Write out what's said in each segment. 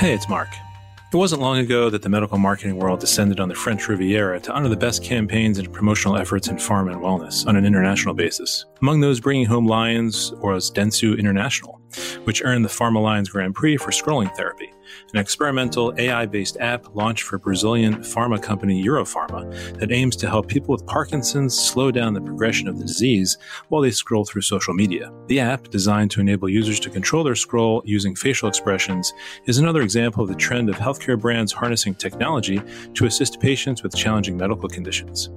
Hey, it's Mark. It wasn't long ago that the medical marketing world descended on the French Riviera to honor the best campaigns and promotional efforts in pharma and wellness on an international basis. Among those bringing home lions was Dentsu International, which earned the Pharma Lions Grand Prix for scrolling therapy, an experimental AI based app launched for Brazilian pharma company Eurofarma that aims to help people with Parkinson's slow down the progression of the disease while they scroll through social media. The app, designed to enable users to control their scroll using facial expressions, is another example of the trend of healthcare brands harnessing technology to assist patients with challenging medical conditions.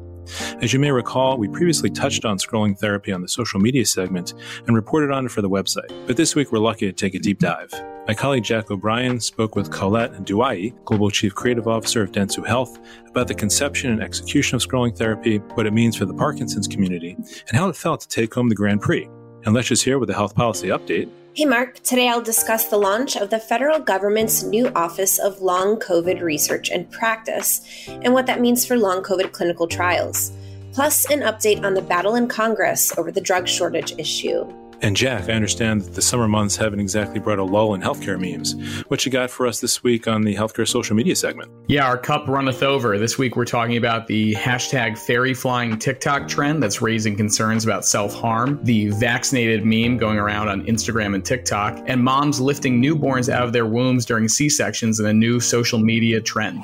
As you may recall, we previously touched on scrolling therapy on the social media segment and reported on it for the website. But this week we're lucky to take a deep dive. My colleague Jack O'Brien spoke with Collette Douaihy, Global Chief Creative Officer of Dentsu Health, about the conception and execution of scrolling therapy, what it means for the Parkinson's community, and how it felt to take home the Grand Prix. And let's just hear with the health policy update. Hey, Mark. Today I'll discuss the launch of the federal government's new Office of Long COVID Research and Practice and what that means for long COVID clinical trials, plus an update on the battle in Congress over the drug shortage issue. And Jack, I understand that the summer months haven't exactly brought a lull in healthcare memes. What you got for us this week on the healthcare social media segment? Yeah, our cup runneth over. This week we're talking about the hashtag fairy flying TikTok trend that's raising concerns about self harm, the vaccinated meme going around on Instagram and TikTok, and moms lifting newborns out of their wombs during C sections in a new social media trend.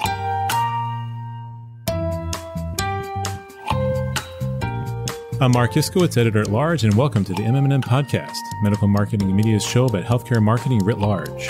I'm Mark Iskowitz, editor at large, and welcome to the MMM podcast, medical marketing and media's show about healthcare marketing writ large.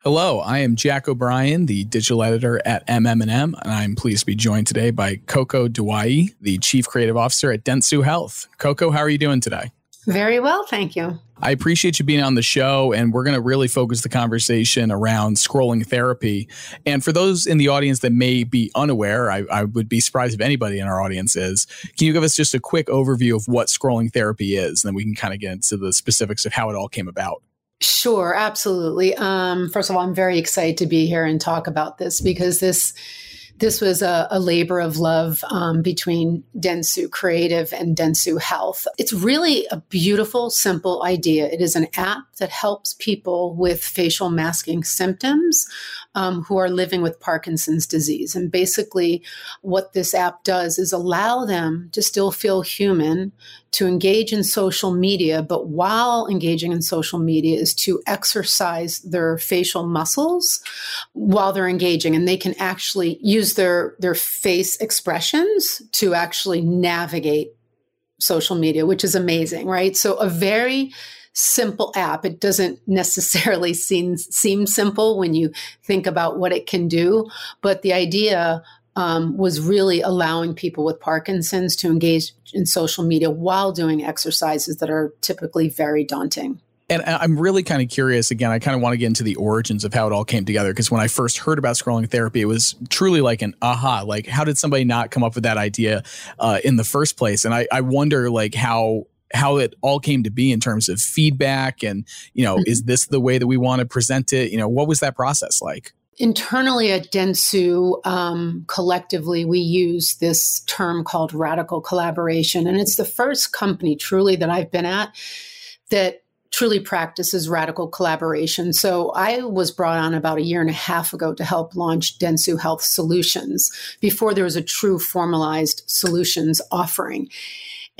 Hello, I am Jack O'Brien, the digital editor at MM&M, and I'm pleased to be joined today by Coco Douaihy, the chief creative officer at Dentsu Health. Coco, how are you doing today? Very well, thank you. I appreciate you being on the show, and we're going to really focus the conversation around scrolling therapy. And for those in the audience that may be unaware, I, I, would be surprised if anybody in our audience is. Can you give us just a quick overview of what scrolling therapy is? And then we can kind of get into the specifics of how it all came about. Sure, absolutely. Um, first of all, I'm very excited to be here and talk about this because this this was a, a labor of love um, between Dentsu Creative and Dentsu Health. It's really a beautiful, simple idea. It is an app that helps people with facial masking symptoms um, who are living with Parkinson's disease. And basically, what this app does is allow them to still feel human, to engage in social media, but while engaging in social media is to exercise their facial muscles while they're engaging. And they can actually use their, their face expressions to actually navigate social media, which is amazing, right? So a very simple app. It doesn't necessarily seem seem simple when you think about what it can do, but the idea um, was really allowing people with Parkinson's to engage in social media while doing exercises that are typically very daunting. And I'm really kind of curious. Again, I kind of want to get into the origins of how it all came together because when I first heard about scrolling therapy, it was truly like an aha. Like, how did somebody not come up with that idea uh, in the first place? And I, I wonder, like, how how it all came to be in terms of feedback and you know mm-hmm. is this the way that we want to present it you know what was that process like Internally at Dentsu, um, collectively, we use this term called radical collaboration. And it's the first company truly that I've been at that truly practices radical collaboration. So I was brought on about a year and a half ago to help launch Dentsu Health Solutions before there was a true formalized solutions offering.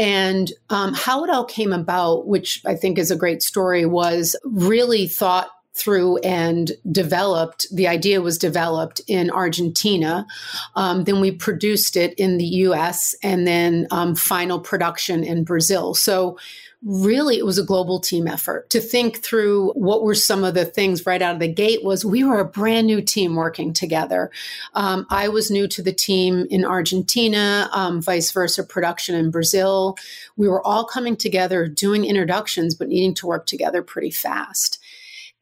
And um, how it all came about, which I think is a great story, was really thought through and developed. The idea was developed in Argentina. Um, then we produced it in the US and then um, final production in Brazil. So really it was a global team effort. To think through what were some of the things right out of the gate was we were a brand new team working together. Um, i was new to the team in argentina um, vice versa production in brazil. We were all coming together doing introductions but needing to work together pretty fast.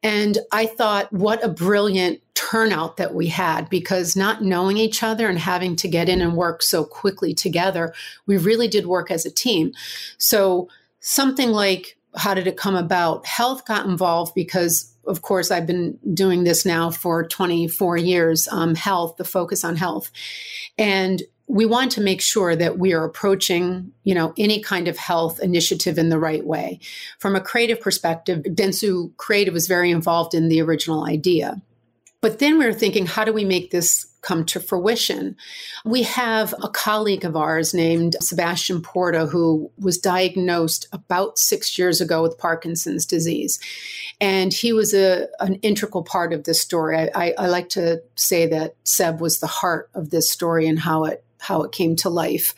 And I thought, what a brilliant turnout that we had because not knowing each other and having to get in and work so quickly together, we really did work as a team. So something like how did it come about? Health got involved because, of course, I've been doing this now for 24 years. Um, health, the focus on health, and we want to make sure that we are approaching, you know, any kind of health initiative in the right way. From a creative perspective, Dentsu Creative was very involved in the original idea. But then we were thinking, how do we make this come to fruition? We have a colleague of ours named Sebastian Porta who was diagnosed about six years ago with Parkinson's disease. And he was a, an integral part of this story. I, I, I like to say that Seb was the heart of this story and how it how it came to life.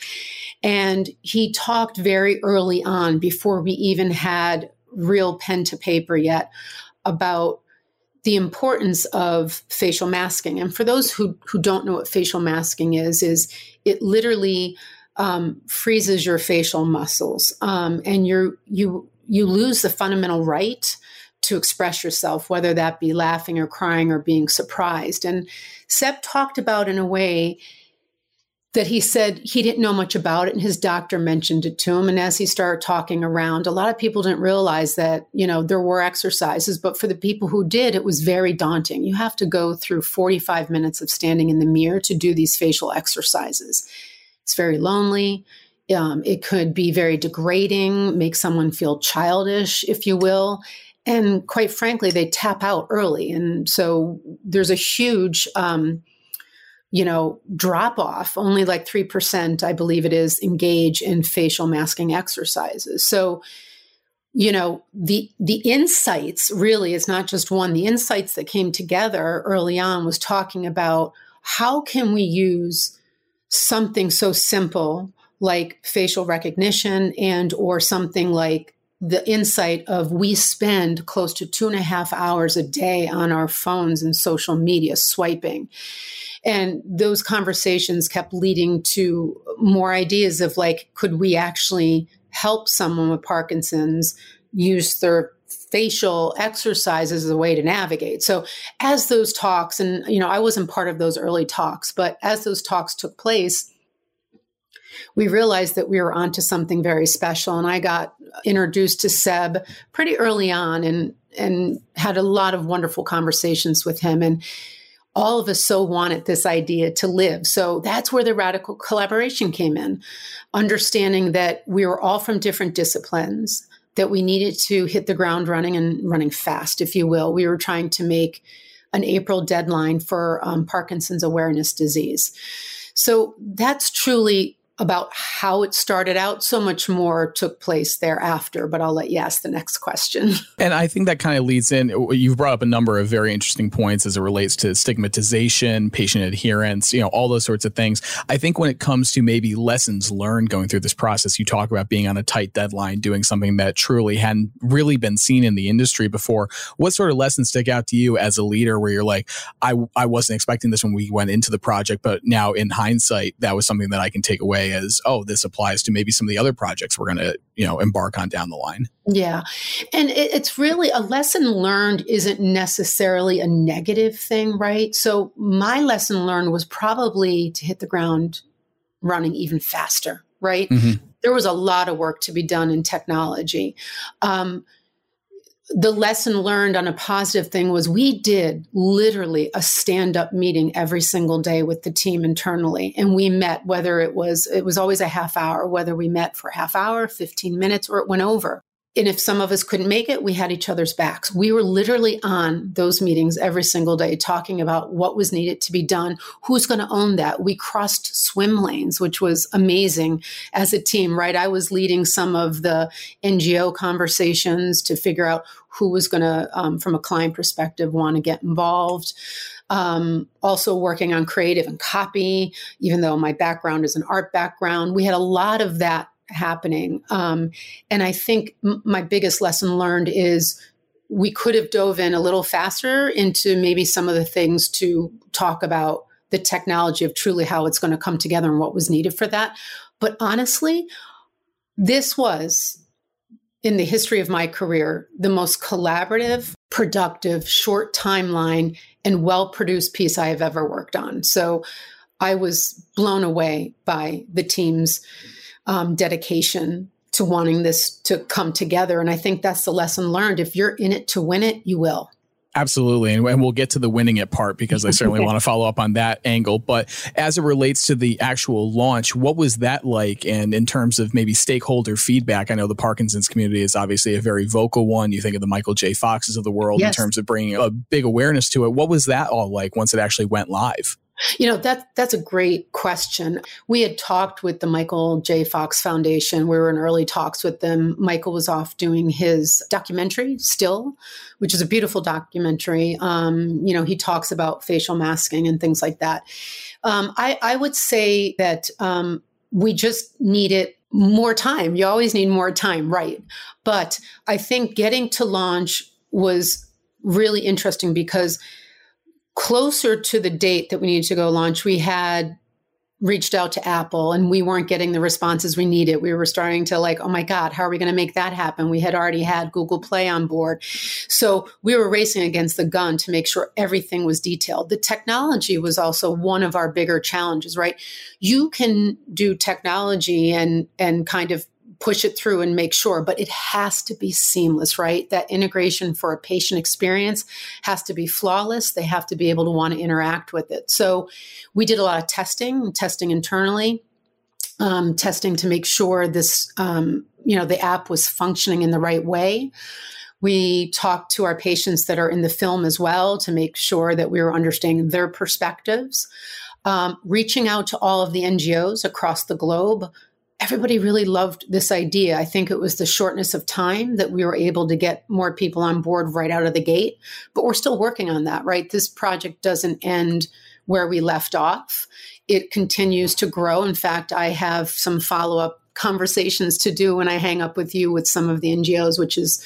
And he talked very early on, before we even had real pen to paper yet, about the importance of facial masking. And for those who, who don't know what facial masking is, is it literally um, freezes your facial muscles, um, and you you you lose the fundamental right to express yourself, whether that be laughing or crying or being surprised. And Seb talked about in a way that he said he didn't know much about it and his doctor mentioned it to him. And as he started talking around a lot of people didn't realize that you know there were exercises but for the people who did it was very daunting. You have to go through 45 minutes of standing in the mirror to do these facial exercises. It's very lonely. Um, it could be very degrading make someone feel childish if you will. And quite frankly they tap out early. And so there's a huge um, you know, drop off. Only like 3%, I believe it is, engage in facial masking exercises. So, you know, the the insights really is not just one. The insights that came together early on was talking about how can we use something so simple like facial recognition and or something like the insight of we spend close to two and a half hours a day on our phones and social media swiping and those conversations kept leading to more ideas of like, could we actually help someone with Parkinson's use their facial exercises as a way to navigate. So as those talks, and you know, I wasn't part of those early talks, but as those talks took place, we realized that we were onto something very special. And I got introduced to Seb pretty early on and and had a lot of wonderful conversations with him. And all of us so wanted this idea to live. So that's where the radical collaboration came in, understanding that we were all from different disciplines, that we needed to hit the ground running and running fast, if you will. We were trying to make an April deadline for um, Parkinson's awareness disease. So that's truly about how it started out. So much more took place thereafter, but I'll let you ask the next question. And I think that kind of leads in. You've brought up a number of very interesting points as it relates to stigmatization, patient adherence, you know, all those sorts of things. I think when it comes to maybe lessons learned going through this process, you talk about being on a tight deadline, doing something that truly hadn't really been seen in the industry before. What sort of lessons stick out to you as a leader where you're like, I, I wasn't expecting this when we went into the project, but now in hindsight, that was something that I can take away as oh this applies to maybe some of the other projects we're going to you know embark on down the line. Yeah. And it, it's really a lesson learned isn't necessarily a negative thing right? So my lesson learned was probably to hit the ground running even faster right? Mm-hmm. there was a lot of work to be done in technology. Um, the lesson learned on a positive thing was we did literally a stand up meeting every single day with the team internally. And we met whether it was it was always a half hour whether we met for half hour 15 minutes or it went over and if some of us couldn't make it, we had each other's backs. We were literally on those meetings every single day talking about what was needed to be done, who's going to own that. We crossed swim lanes, which was amazing as a team, right? I was leading some of the NGO conversations to figure out who was going to, um, from a client perspective, want to get involved. Um, also working on creative and copy, even though my background is an art background. We had a lot of that happening. Um, and I think m- my biggest lesson learned is we could have dove in a little faster into maybe some of the things to talk about the technology of truly how it's going to come together and what was needed for that. But honestly, this was in the history of my career the most collaborative, productive, short timeline, and well produced piece I have ever worked on. So I was blown away by the team's um, dedication to wanting this to come together. And I think that's the lesson learned. If you're in it to win it, you will. Absolutely. And, we'll get to the winning it part because I certainly want to follow up on that angle. But as it relates to the actual launch, what was that like? And in terms of maybe stakeholder feedback, I know the Parkinson's community is obviously a very vocal one. You think of the Michael J. Foxes of the world yes. in terms of bringing a big awareness to it. What was that all like once it actually went live? You know, that that's a great question. We had talked with the Michael J. Fox Foundation. We were in early talks with them. Michael was off doing his documentary, Still, which is a beautiful documentary. Um, you know, he talks about facial masking and things like that. Um, I, I, would say that um, we just needed more time. You always need more time, right? But I think getting to launch was really interesting because closer to the date that we needed to go launch, we had reached out to Apple and we weren't getting the responses we needed. We were starting to like, oh my God, how are we going to make that happen? We had already had Google Play on board. So we were racing against the gun to make sure everything was detailed. The technology was also one of our bigger challenges, right? You can do technology and and kind of push it through and make sure, but it has to be seamless, right? That integration for a patient experience has to be flawless. They have to be able to want to interact with it. So we did a lot of testing, testing internally, um, testing to make sure this, um, you know, the app was functioning in the right way. We talked to our patients that are in the film as well to make sure that we were understanding their perspectives. Um, reaching out to all of the NGOs across the globe everybody really loved this idea. I think it was the shortness of time that we were able to get more people on board right out of the gate. But we're still working on that, right? This project doesn't end where we left off, it continues to grow. In fact, I have some follow up conversations to do when I hang up with you with some of the NGOs, which is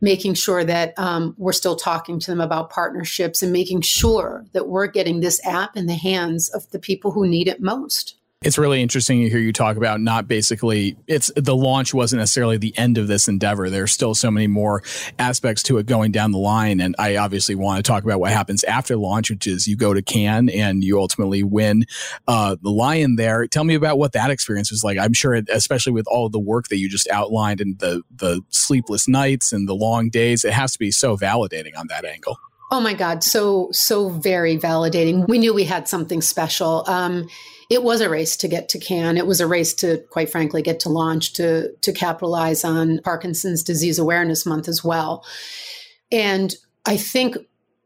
making sure that um, we're still talking to them about partnerships and making sure that we're getting this app in the hands of the people who need it most it's really interesting to hear you talk about not basically it's the launch wasn't necessarily the end of this endeavor. There's still so many more aspects to it going down the line. And i obviously want to talk about what happens after launch which is you go to cannes and you ultimately win uh, the lion there. Tell me about what that experience was like. I'm sure it, especially with all the work that you just outlined and the the sleepless nights and the long days it has to be so validating on that angle. Oh my god. So so very validating. We knew we had something special. Um, it was a race to get to Cannes. It was a race to, quite frankly, get to launch to to capitalize on Parkinson's Disease Awareness Month as well. And I think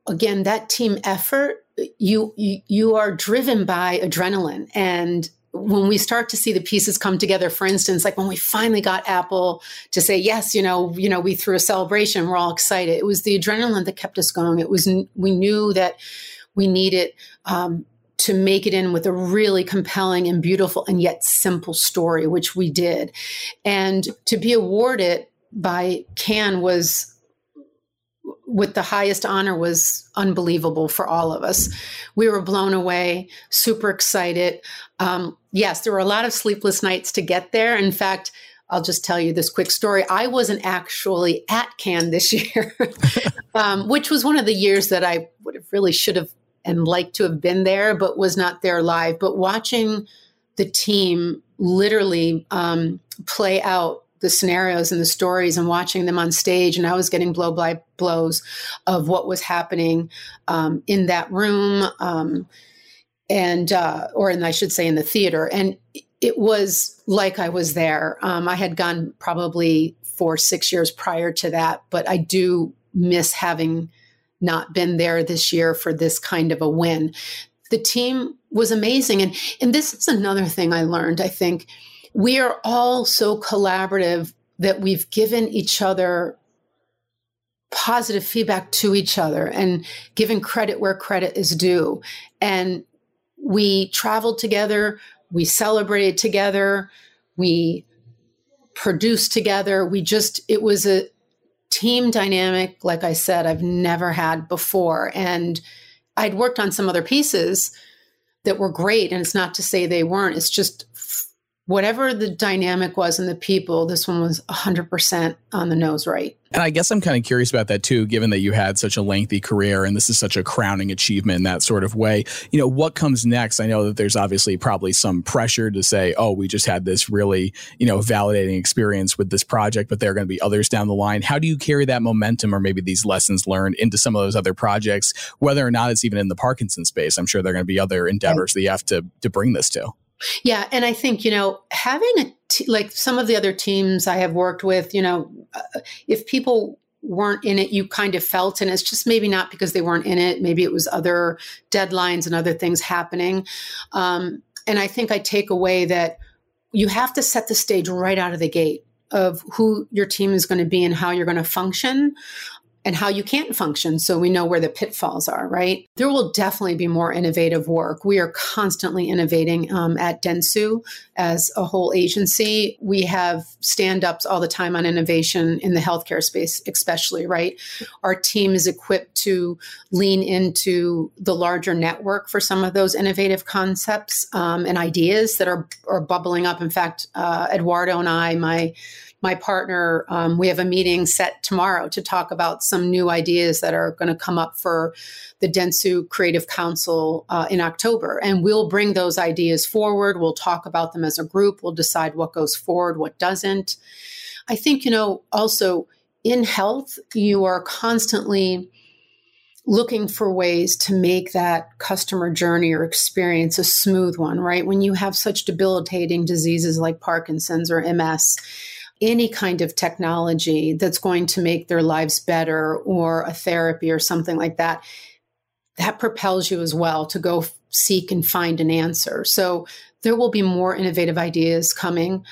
again that team effort, you you, are driven by adrenaline and when we start to see the pieces come together for instance like when we finally got apple to say yes you know you know we threw a celebration we're all excited it was the adrenaline that kept us going it was we knew that we needed um, to make it in with a really compelling and beautiful and yet simple story, which we did. And to be awarded by Cannes was with the highest honor was unbelievable for all of us. We were blown away, super excited. Um, yes, there were a lot of sleepless nights to get there. In fact, I'll just tell you this quick story. I wasn't actually at Cannes this year, um, which was one of the years that I would have really should have and like to have been there, but was not there live. But watching the team literally um, play out the scenarios and the stories and watching them on stage, and I was getting blow by blows of what was happening um, in that room, um, and uh, or and I should say in the theater, and it was like I was there. Um, I had gone probably four, six years prior to that, but I do miss having not been there this year for this kind of a win. The team was amazing. And, and this is another thing I learned. I think we are all so collaborative that we've given each other positive feedback to each other and given credit where credit is due. And we traveled together, we celebrated together, we produced together. We just, it was a, team dynamic, like I said, I've never had before. And I'd worked on some other pieces that were great. And it's not to say they weren't, it's just whatever the dynamic was in the people, this one was 100% on the nose right. And I guess I'm kind of curious about that too, given that you had such a lengthy career and this is such a crowning achievement in that sort of way. You know, what comes next? I know that there's obviously probably some pressure to say, oh, we just had this really, you know, validating experience with this project, but there are going to be others down the line. How do you carry that momentum or maybe these lessons learned into some of those other projects, whether or not it's even in the Parkinson space? I'm sure there are going to be other endeavors that you have to, to bring this to. Yeah, and I think you know having a t- like some of the other teams I have worked with, you know, uh, if people weren't in it, you kind of felt, and it's just maybe not because they weren't in it. Maybe it was other deadlines and other things happening. Um, and I think I take away that you have to set the stage right out of the gate of who your team is going to be and how you're going to function and how you can't function so we know where the pitfalls are, right? There will definitely be more innovative work. We are constantly innovating um, at Dentsu as a whole agency. We have stand ups all the time on innovation in the healthcare space, especially, right? Our team is equipped to lean into the larger network for some of those innovative concepts um, and ideas that are, are bubbling up. In fact, uh, Eduardo and I, my my partner, um, we have a meeting set tomorrow to talk about some new ideas that are going to come up for the Dentsu Creative Council uh, in October. And we'll bring those ideas forward. We'll talk about them as a group. We'll decide what goes forward, what doesn't. I think, you know, also in health, you are constantly looking for ways to make that customer journey or experience a smooth one, right? When you have such debilitating diseases like Parkinson's or MS, any kind of technology that's going to make their lives better or a therapy or something like that, that propels you as well to go seek and find an answer. So there will be more innovative ideas coming.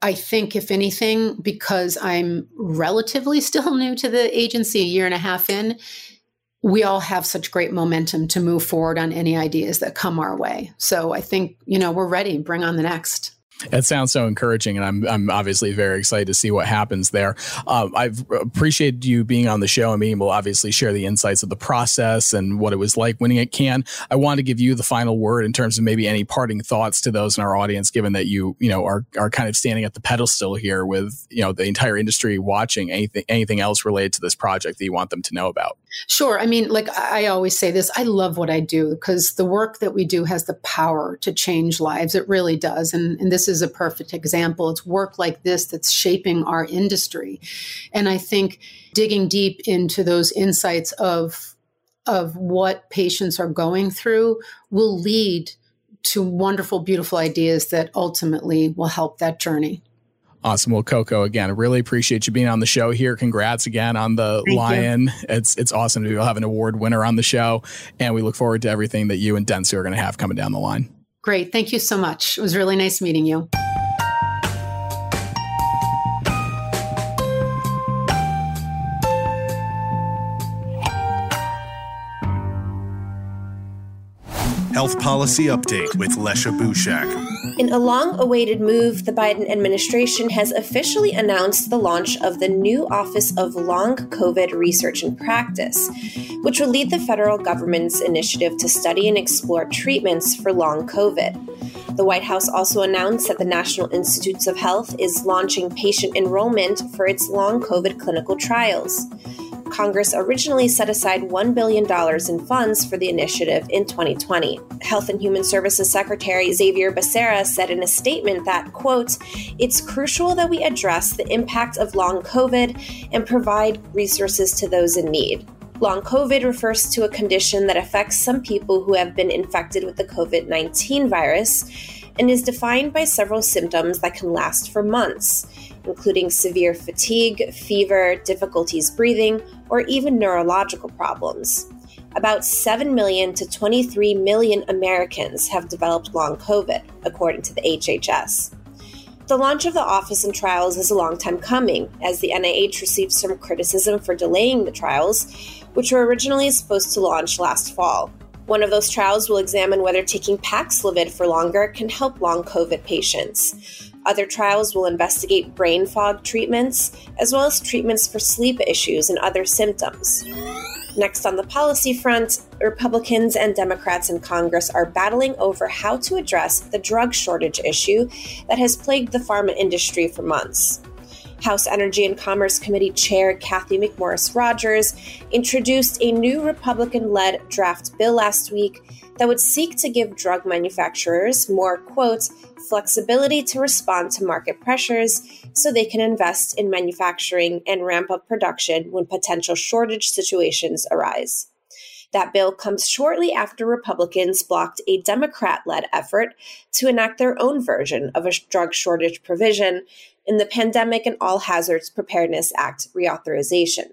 I think, if anything, because I'm relatively still new to the agency, a year and a half in, we all have such great momentum to move forward on any ideas that come our way. So I think, you know, we're ready. Bring on the next. That sounds so encouraging, and I'm I'm obviously very excited to see what happens there. Uh, I've appreciated you being on the show and being able to obviously share the insights of the process and what it was like winning at Cannes. I want to give you the final word in terms of maybe any parting thoughts to those in our audience, given that you you know are are kind of standing at the pedestal here with you know the entire industry watching. Anything anything else related to this project that you want them to know about? Sure. I mean, like I always say this, I love what I do because the work that we do has the power to change lives. It really does. And, and this is a perfect example. It's work like this that's shaping our industry. And I think digging deep into those insights of of what patients are going through will lead to wonderful, beautiful ideas that ultimately will help that journey. Awesome. Well, Coco, again, really appreciate you being on the show here. Congrats again on the Thank Lion. You. It's it's awesome to have an award winner on the show, and we look forward to everything that you and Dentsu are going to have coming down the line. Great. Thank you so much. It was really nice meeting you. Health Policy Update with Lecia Bushak. In a long awaited move, the Biden administration has officially announced the launch of the new Office of Long COVID Research and Practice, which will lead the federal government's initiative to study and explore treatments for long COVID. The White House also announced that the National Institutes of Health is launching patient enrollment for its long COVID clinical trials. Congress originally set aside $1 billion in funds for the initiative in 2020. Health and Human Services Secretary Xavier Becerra said in a statement that, quote, it's crucial that we address the impact of long COVID and provide resources to those in need. Long COVID refers to a condition that affects some people who have been infected with the COVID 19 virus and is defined by several symptoms that can last for months including severe fatigue, fever, difficulties breathing, or even neurological problems. About 7 million to 23 million Americans have developed long COVID, according to the HHS. The launch of the office and trials is a long time coming, as the NIH received some criticism for delaying the trials, which were originally supposed to launch last fall. One of those trials will examine whether taking Paxlovid for longer can help long COVID patients. Other trials will investigate brain fog treatments, as well as treatments for sleep issues and other symptoms. Next, on the policy front, Republicans and Democrats in Congress are battling over how to address the drug shortage issue that has plagued the pharma industry for months. House Energy and Commerce Committee Chair Cathy McMorris Rodgers introduced a new Republican led draft bill last week that would seek to give drug manufacturers more, quote, flexibility to respond to market pressures so they can invest in manufacturing and ramp up production when potential shortage situations arise. That bill comes shortly after Republicans blocked a Democrat led effort to enact their own version of a drug shortage provision in the Pandemic and All Hazards Preparedness Act reauthorization.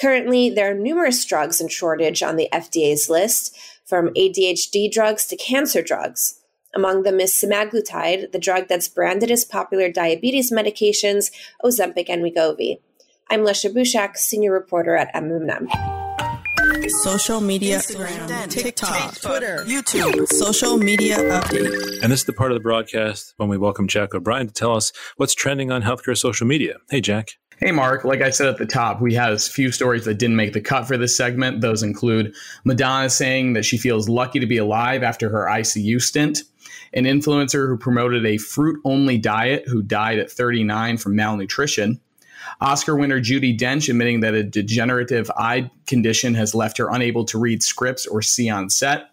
Currently, there are numerous drugs in shortage on the FDA's list, from ADHD drugs to cancer drugs. Among them is semaglutide, the drug that's branded as popular diabetes medications, Ozempic and Wegovy. I'm Lecia Bushak, senior reporter at MMM. Social media, Instagram, TikTok, Twitter, YouTube, social media update. And this is the part of the broadcast when we welcome Jack O'Brien to tell us what's trending on healthcare social media. Hey, Jack. Hey, Mark. Like I said at the top, we have a few stories that didn't make the cut for this segment. Those include Madonna saying that she feels lucky to be alive after her ICU stint, an influencer who promoted a fruit only diet who died at 39 from malnutrition, Oscar winner Judi Dench admitting that a degenerative eye condition has left her unable to read scripts or see on set,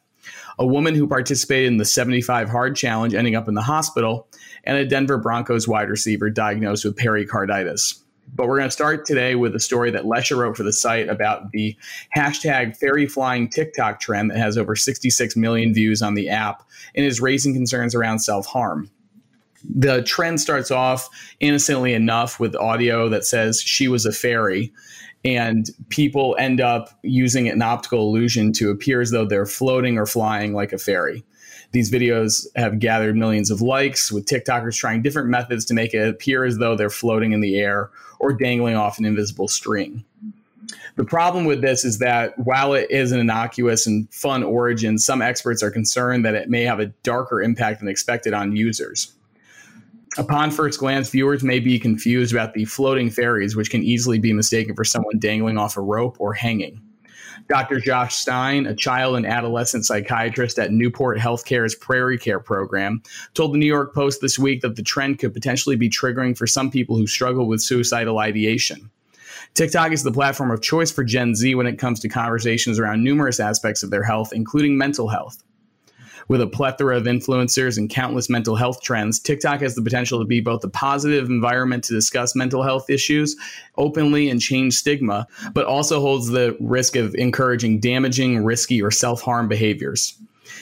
a woman who participated in the 75 hard challenge ending up in the hospital, and a Denver Broncos wide receiver diagnosed with pericarditis. But we're going to start today with a story that Lecia wrote for the site about the hashtag fairy flying TikTok trend that has over 66 million views on the app and is raising concerns around self harm the trend starts off innocently enough with audio that says she was a fairy and people end up using an optical illusion to appear as though they're floating or flying like a fairy. These videos have gathered millions of likes, with TikTokers trying different methods to make it appear as though they're floating in the air or dangling off an invisible string. The problem with this is that while it is an innocuous and fun origin, some experts are concerned that it may have a darker impact than expected on users. Upon first glance, viewers may be confused about the floating fairies, which can easily be mistaken for someone dangling off a rope or hanging. Dr. Josh Stein, a child and adolescent psychiatrist at Newport Healthcare's Prairie Care program, told the New York Post this week that the trend could potentially be triggering for some people who struggle with suicidal ideation. TikTok is the platform of choice for Gen Z when it comes to conversations around numerous aspects of their health, including mental health. With a plethora of influencers and countless mental health trends, TikTok has the potential to be both a positive environment to discuss mental health issues openly and change stigma, but also holds the risk of encouraging damaging, risky, or self harm behaviors.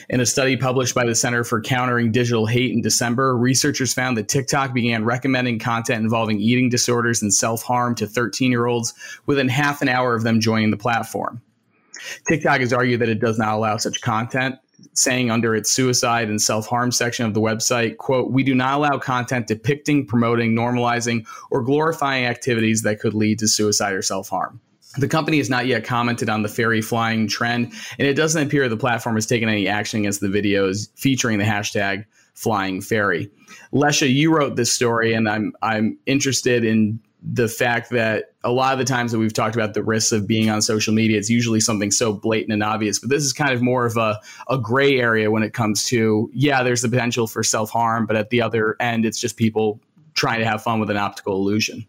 In a study published by the Center for Countering Digital Hate in December, researchers found that TikTok began recommending content involving eating disorders and self harm to 13 year olds within half an hour of them joining the platform. TikTok has argued that it does not allow such content, saying under its suicide and self-harm section of the website quote we do not allow content depicting promoting normalizing or glorifying activities that could lead to suicide or self-harm. The company has not yet commented on the fairy flying trend and it doesn't appear the platform has taken any action against the videos featuring the hashtag flying fairy. Lecia you wrote this story and i'm i'm interested in the fact that a lot of the times that we've talked about the risks of being on social media, it's usually something so blatant and obvious. But this is kind of more of a, a gray area when it comes to, yeah, there's the potential for self harm, but at the other end, it's just people trying to have fun with an optical illusion.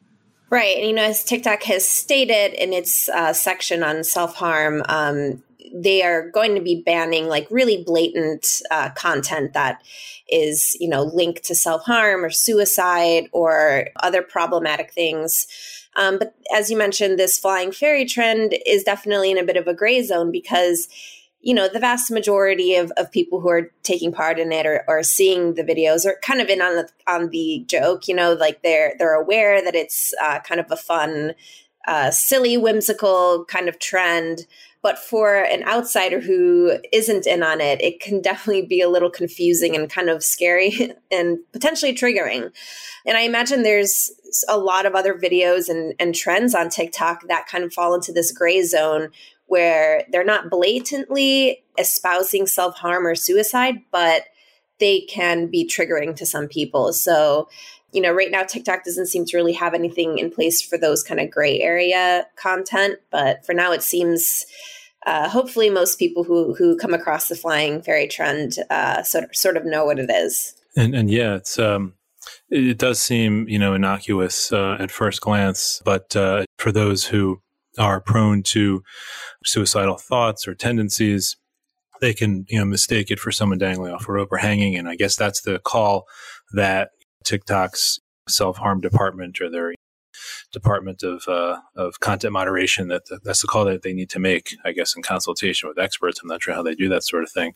Right. And, you know, as TikTok has stated in its uh, section on self harm, um, they are going to be banning like really blatant uh, content that is you know linked to self-harm or suicide or other problematic things. Um, but as you mentioned this flying fairy trend is definitely in a bit of a gray zone because you know the vast majority of, of people who are taking part in it or, or seeing the videos are kind of in on the on the joke you know like they're they're aware that it's uh, kind of a fun uh, silly whimsical kind of trend but for an outsider who isn't in on it, it can definitely be a little confusing and kind of scary and potentially triggering. And I imagine there's a lot of other videos and, and trends on TikTok that kind of fall into this gray zone where they're not blatantly espousing self harm or suicide, but they can be triggering to some people. So you know, right now TikTok doesn't seem to really have anything in place for those kind of gray area content, but for now it seems uh, hopefully most people who who come across the flying fairy trend uh, sort of, sort of know what it is. And and yeah, it's um, it does seem you know innocuous uh, at first glance, but uh, for those who are prone to suicidal thoughts or tendencies, they can you know mistake it for someone dangling off a rope or hanging. And I guess that's the call that TikTok's self harm department or their department of uh, of content moderation that that's the call that they need to make i guess in consultation with experts. I'm not sure how they do that sort of thing.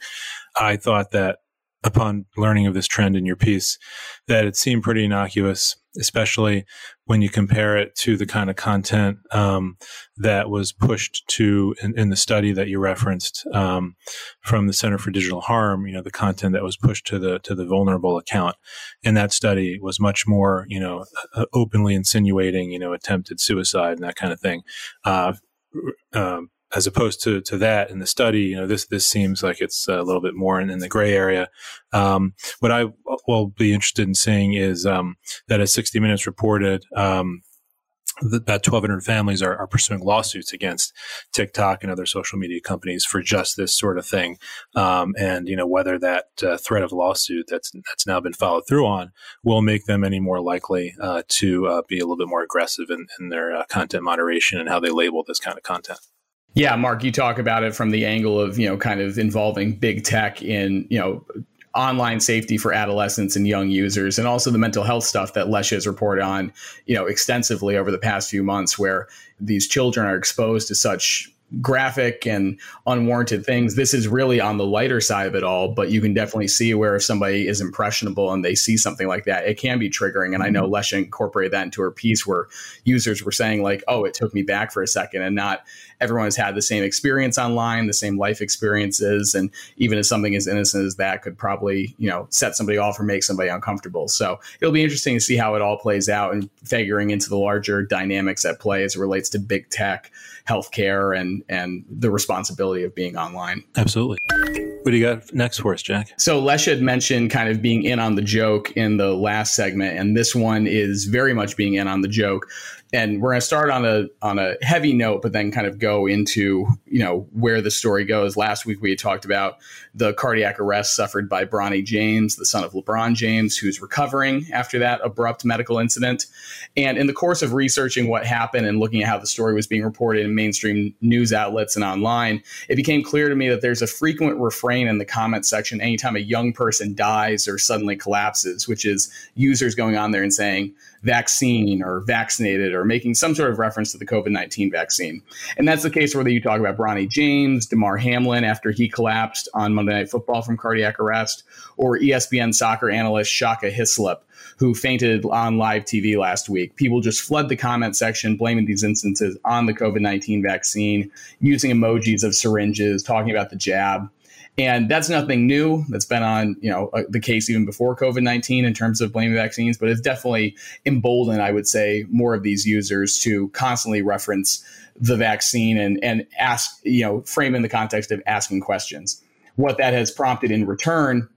I thought that upon learning of this trend in your piece that it seemed pretty innocuous, especially when you compare it to the kind of content um, that was pushed to in, in, the study that you referenced um, from the Center for Digital Harm. You know, the content that was pushed to the to the vulnerable account in that study was much more, you know, openly insinuating, you know, attempted suicide and that kind of thing. Uh, um, as opposed to to that in the study, you know, this this seems like it's a little bit more in, in the gray area. Um, what I will be interested in seeing is um, that as 60 Minutes reported, um, about 1,200 families are, are, pursuing lawsuits against TikTok and other social media companies for just this sort of thing. Um, and you know whether that uh, threat of lawsuit that's that's now been followed through on will make them any more likely uh, to uh, be a little bit more aggressive in, in their uh, content moderation and how they label this kind of content. Yeah, Mark, you talk about it from the angle of, you know, kind of involving big tech in, you know, online safety for adolescents and young users and also the mental health stuff that Lecia has reported on, you know, extensively over the past few months where these children are exposed to such graphic and unwarranted things. This is really on the lighter side of it all, but you can definitely see where if somebody is impressionable and they see something like that, it can be triggering. And I know mm-hmm. Lecia incorporated that into her piece where users were saying like, "Oh, it took me back for a second, and not everyone has had the same experience online, the same life experiences, and even if something as innocent as that could probably you know set somebody off or make somebody uncomfortable. So it'll be interesting to see how it all plays out and figuring into the larger dynamics at play as it relates to big tech healthcare and and the responsibility of being online. Absolutely. What do you got next for us, Jack? So Lesh had mentioned kind of being in on the joke in the last segment, and this one is very much being in on the joke and we're going to start on a on a heavy note, but then kind of go into you know where the story goes. Last week we had talked about the cardiac arrest suffered by Bronny James, the son of LeBron James, who's recovering after that abrupt medical incident. And in the course of researching what happened and looking at how the story was being reported in mainstream news outlets and online, it became clear to me that there's a frequent refrain in the comment section anytime a young person dies or suddenly collapses, which is users going on there and saying vaccine or vaccinated or making some sort of reference to the COVID 19 vaccine. And that's the case whether you talk about Bronny James, Damar Hamlin after he collapsed on Monday Night Football from cardiac arrest, or ESPN soccer analyst Shaka Hislop who fainted on live TV last week. People just flood the comment section blaming these instances on the COVID 19 vaccine, using emojis of syringes, talking about the jab. And that's nothing new. That's been on, you know, uh, the case even before COVID nineteen in terms of blaming vaccines. But it's definitely emboldened, I would say, more of these users to constantly reference the vaccine and and ask, you know, frame in the context of asking questions. What that has prompted in return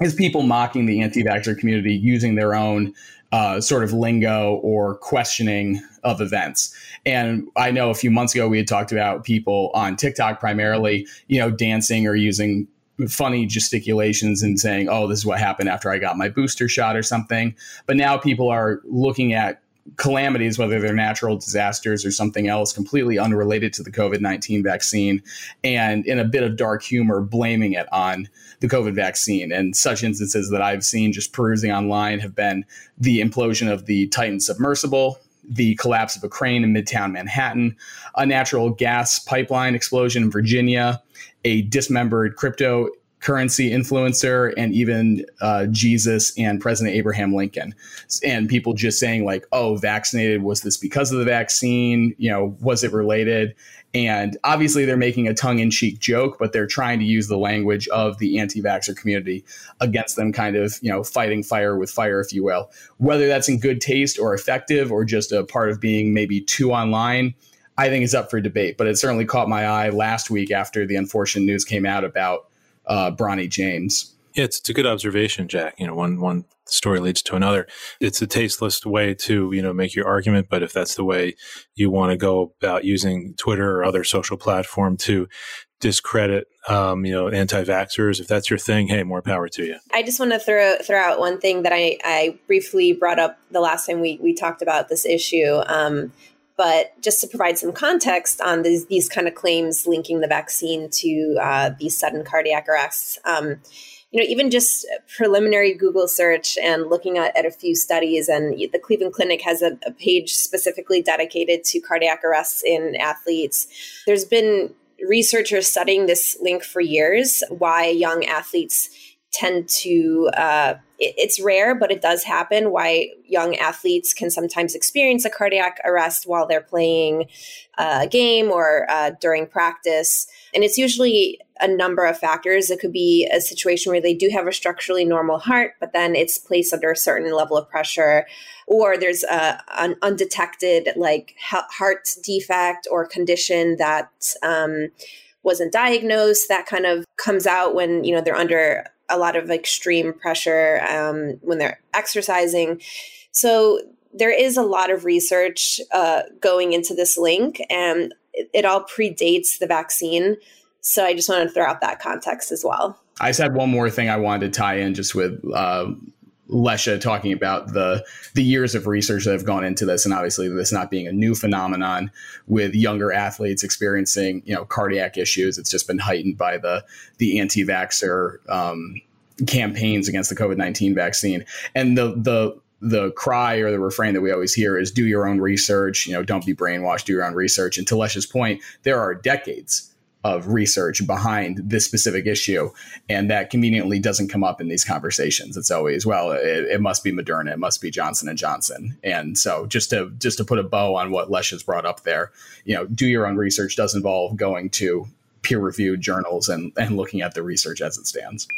is people mocking the anti-vaxxer community using their own uh, sort of lingo or questioning of events. And I know a few months ago we had talked about people on TikTok primarily, you know, dancing or using funny gesticulations and saying, "Oh, this is what happened after I got my booster shot" or something. But now people are looking at calamities, whether they're natural disasters or something else completely unrelated to the COVID 19 vaccine, and in a bit of dark humor, blaming it on the COVID vaccine. And such instances that I've seen just perusing online have been the implosion of the Titan submersible. The collapse of a crane in Midtown Manhattan, a natural gas pipeline explosion in Virginia, a dismembered crypto currency influencer and even uh, Jesus and President Abraham Lincoln. And people just saying, like, oh, vaccinated, was this because of the vaccine? You know, was it related? And obviously, they're making a tongue in cheek joke, but they're trying to use the language of the anti vaxxer community against them, kind of, you know, fighting fire with fire, if you will. Whether that's in good taste or effective or just a part of being maybe too online. I think is up for debate, but it certainly caught my eye last week after the unfortunate news came out about uh, Bronny James. Yeah, it's, it's a good observation, Jack. You know, one one story leads to another. It's a tasteless way to you know make your argument, but if that's the way you want to go about using Twitter or other social platform to discredit um, you know anti-vaxxers if that's your thing hey more power to you i just want to throw throw out one thing that i i briefly brought up the last time we we talked about this issue um, but just to provide some context on these these kind of claims linking the vaccine to uh, these sudden cardiac arrests um, you know, even just preliminary Google search and looking at, at a few studies, and the Cleveland Clinic has a, a page specifically dedicated to cardiac arrests in athletes. There's been researchers studying this link for years, why young athletes tend to uh, it, it's rare but it does happen why young athletes can sometimes experience a cardiac arrest while they're playing uh, a game or uh, during practice and it's usually a number of factors. It could be a situation where they do have a structurally normal heart, but then it's placed under a certain level of pressure, or there's a, an undetected like heart defect or condition that um, wasn't diagnosed. That kind of comes out when you know they're under a lot of extreme pressure um, when they're exercising. So there is a lot of research uh, going into this link, and it, all predates the vaccine. So I just wanted to throw out that context as well. I just had one more thing I wanted to tie in just with uh, Lecia talking about the the years of research that have gone into this, and obviously this not being a new phenomenon with younger athletes experiencing you know cardiac issues. It's just been heightened by the the anti-vaxxer um, campaigns against the COVID nineteen vaccine, and the the the cry or the refrain that we always hear is do your own research you know don't be brainwashed do your own research and to Lecia's point there are decades of research behind this specific issue and that conveniently doesn't come up in these conversations. It's always well it, it, must be moderna it must be johnson and johnson. And so just to just to put a bow on what lesh has brought up there you know do your own research does involve going to peer reviewed journals and, and looking at the research as it stands.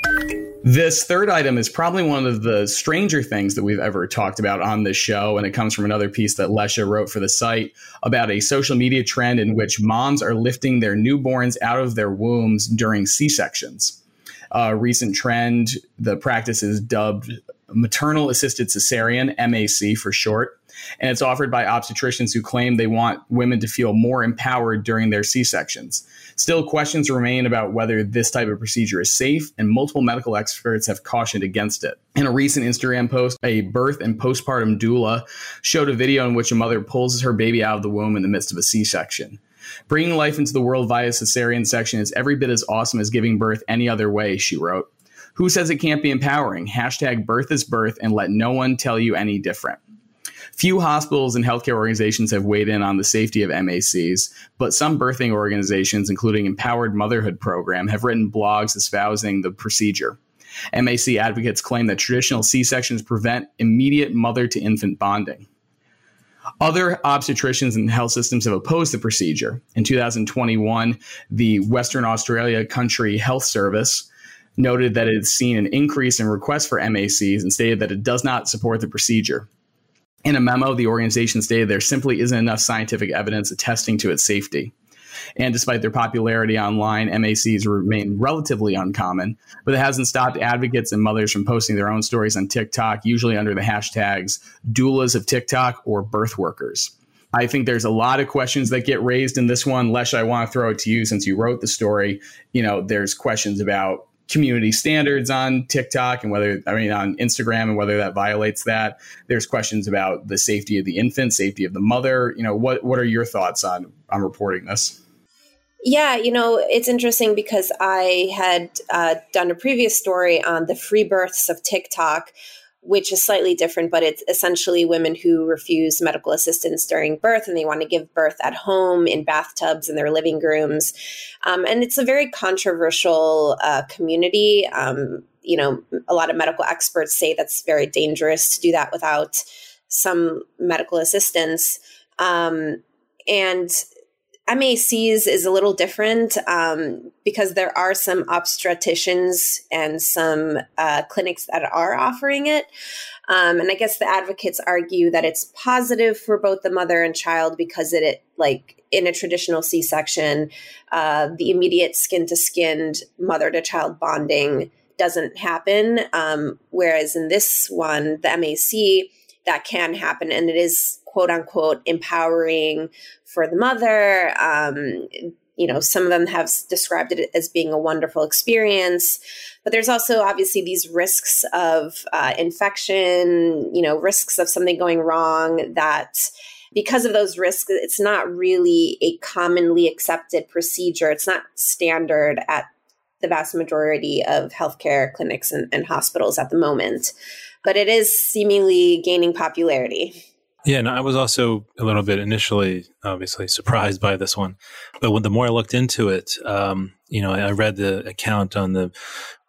This third item is probably one of the stranger things that we've ever talked about on this show. And it comes from another piece that Lecia wrote for the site about a social media trend in which moms are lifting their newborns out of their wombs during C sections. A recent trend, the practice is dubbed maternal assisted cesarean, MAC for short and it's offered by obstetricians who claim they want women to feel more empowered during their C sections. Still, questions remain about whether this type of procedure is safe, and multiple medical experts have cautioned against it. In a recent Instagram post, a birth and postpartum doula showed a video in which a mother pulls her baby out of the womb in the midst of a C section. Bringing life into the world via cesarean section is every bit as awesome as giving birth any other way, she wrote. Who says it can't be empowering? Hashtag birth is birth and let no one tell you any different. Few hospitals and healthcare organizations have weighed in on the safety of MACs, but some birthing organizations, including Empowered Motherhood Program, have written blogs espousing the procedure. MAC advocates claim that traditional C sections prevent immediate mother to infant bonding. Other obstetricians and health systems have opposed the procedure. In 2021, the Western Australia Country Health Service noted that it had seen an increase in requests for MACs and stated that it does not support the procedure. In a memo, the organization stated there simply isn't enough scientific evidence attesting to its safety. And despite their popularity online, MACs remain relatively uncommon, but it hasn't stopped advocates and mothers from posting their own stories on TikTok, usually under the hashtags doulas of TikTok or birth workers. I think there's a lot of questions that get raised in this one. Lesh, I want to throw it to you since you wrote the story. You know, there's questions about community standards on TikTok and whether, I mean, on Instagram and whether that violates that. There's questions about the safety of the infant, safety of the mother. You know, what, what are your thoughts on, on reporting this? Yeah, you know, it's interesting because I had uh, done a previous story on the free births of TikTok, which is slightly different, but it's essentially women who refuse medical assistance during birth and they want to give birth at home in bathtubs in their living rooms. Um, and it's a very controversial uh, community. Um, you know, a lot of medical experts say that's very dangerous to do that without some medical assistance. Um, and MACs is a little different um, because there are some obstetricians and some uh, clinics that are offering it. Um, and I guess the advocates argue that it's positive for both the mother and child because it, it like in a traditional C-section, uh, the immediate skin to skin mother to child bonding doesn't happen. Um, whereas in this one, the MAC, that can happen. And it is quote unquote empowering for the mother. Um, you know, some of them have described it as being a wonderful experience, but there's also obviously these risks of uh, infection, you know, risks of something going wrong that because of those risks, it's not really a commonly accepted procedure. It's not standard at the vast majority of healthcare clinics and, and hospitals at the moment, but it is seemingly gaining popularity. Yeah, and I was also a little bit initially, obviously, surprised by this one. But when, the more I looked into it, um, you know, I read the account on the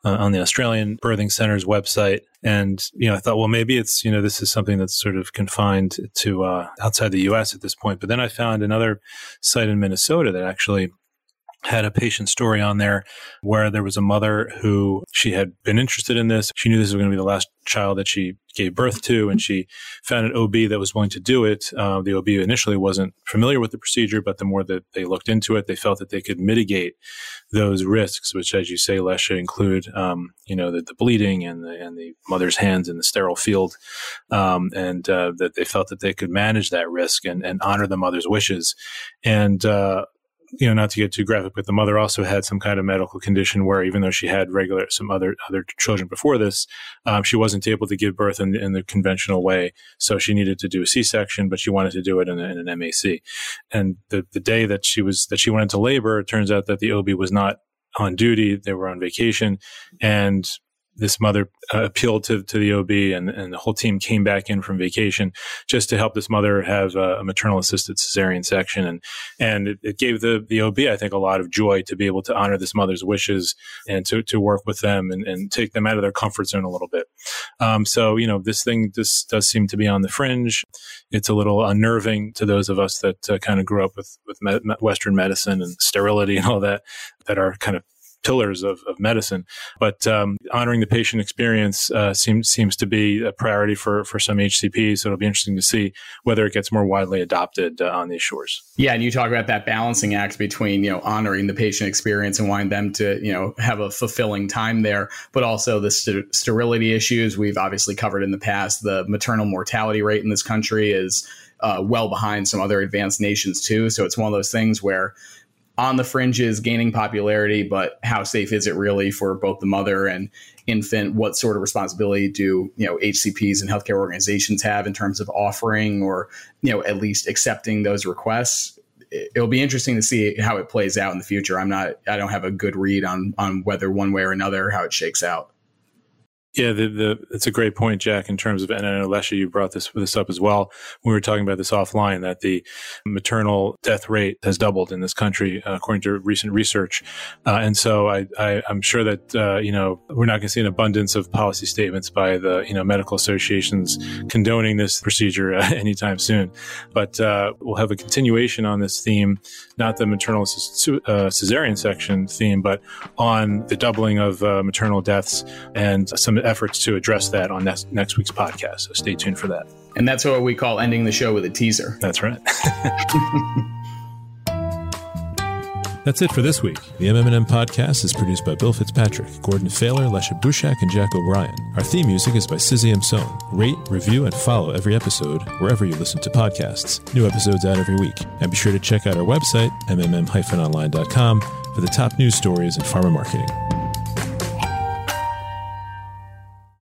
uh, on the Australian Birthing Center's website, and you know, I thought, well, maybe it's you know, this is something that's sort of confined to uh, outside the U.S. at this point. But then I found another site in Minnesota that actually had a patient story on there where there was a mother who she had been interested in this. She knew this was going to be the last child that she gave birth to, and she found an OB that was willing to do it. Uh, the OB initially wasn't familiar with the procedure, but the more that they looked into it, they felt that they could mitigate those risks, which, as you say, Lecia, include um, you know the, the, bleeding and the and the mother's hands in the sterile field, um, and uh, that they felt that they could manage that risk and, and honor the mother's wishes. And uh, you know, not to get too graphic, but the mother also had some kind of medical condition where even though she had regular some other other children before this, um, she wasn't able to give birth in, in, the conventional way. So she needed to do a C-section, but she wanted to do it in, in an MAC. And the the day that she was that she went into labor, it turns out that the OB was not on duty; they were on vacation, and this mother uh, appealed to, to the OB and, and the whole team came back in from vacation just to help this mother have a, a maternal assisted cesarean section. And, and it, it, gave the, the OB, I think, a lot of joy to be able to honor this mother's wishes and to, to work with them and, and take them out of their comfort zone a little bit. Um, so, you know, this thing, this does seem to be on the fringe. It's a little unnerving to those of us that uh, kind of grew up with, with me- Western medicine and sterility and all that, that are kind of pillars of, of medicine. But um, honoring the patient experience uh, seems seems to be a priority for for some HCPs. So it'll be interesting to see whether it gets more widely adopted uh, on these shores. Yeah, and you talk about that balancing act between you know honoring the patient experience and wanting them to you know have a fulfilling time there, but also the st- sterility issues we've obviously covered in the past. The maternal mortality rate in this country is uh, well behind some other advanced nations too. So it's one of those things where on the fringes gaining popularity, but how safe is it really for both the mother and infant? What sort of responsibility do you know HCPs and healthcare organizations have in terms of offering or you know at least accepting those requests? It'll be interesting to see how it plays out in the future. I'm not, I don't have a good read on on whether one way or another how it shakes out. Yeah, the, the, it's a great point, Jack, in terms of, and I know Lecia, you brought this, this up as well. We were talking about this offline that the maternal death rate has doubled in this country, uh, according to recent research. Uh, and so I, am sure that, uh, you know, we're not going to see an abundance of policy statements by the, you know, medical associations condoning this procedure uh, anytime soon. But uh, we'll have a continuation on this theme, not the maternal uh, cesarean section theme, but on the doubling of maternal deaths and some efforts to address that on next, next week's podcast. So stay tuned for that. And that's what we call ending the show with a teaser. That's right. That's it for this week. The MMM podcast is produced by Bill Fitzpatrick, Gordon Failer, Lecia Bushak, and Jack O'Brien. Our theme music is by Sixième Son. Rate, review, and follow every episode wherever you listen to podcasts. New episodes out every week. And be sure to check out our website, mmm-online.com, for the top news stories in pharma marketing.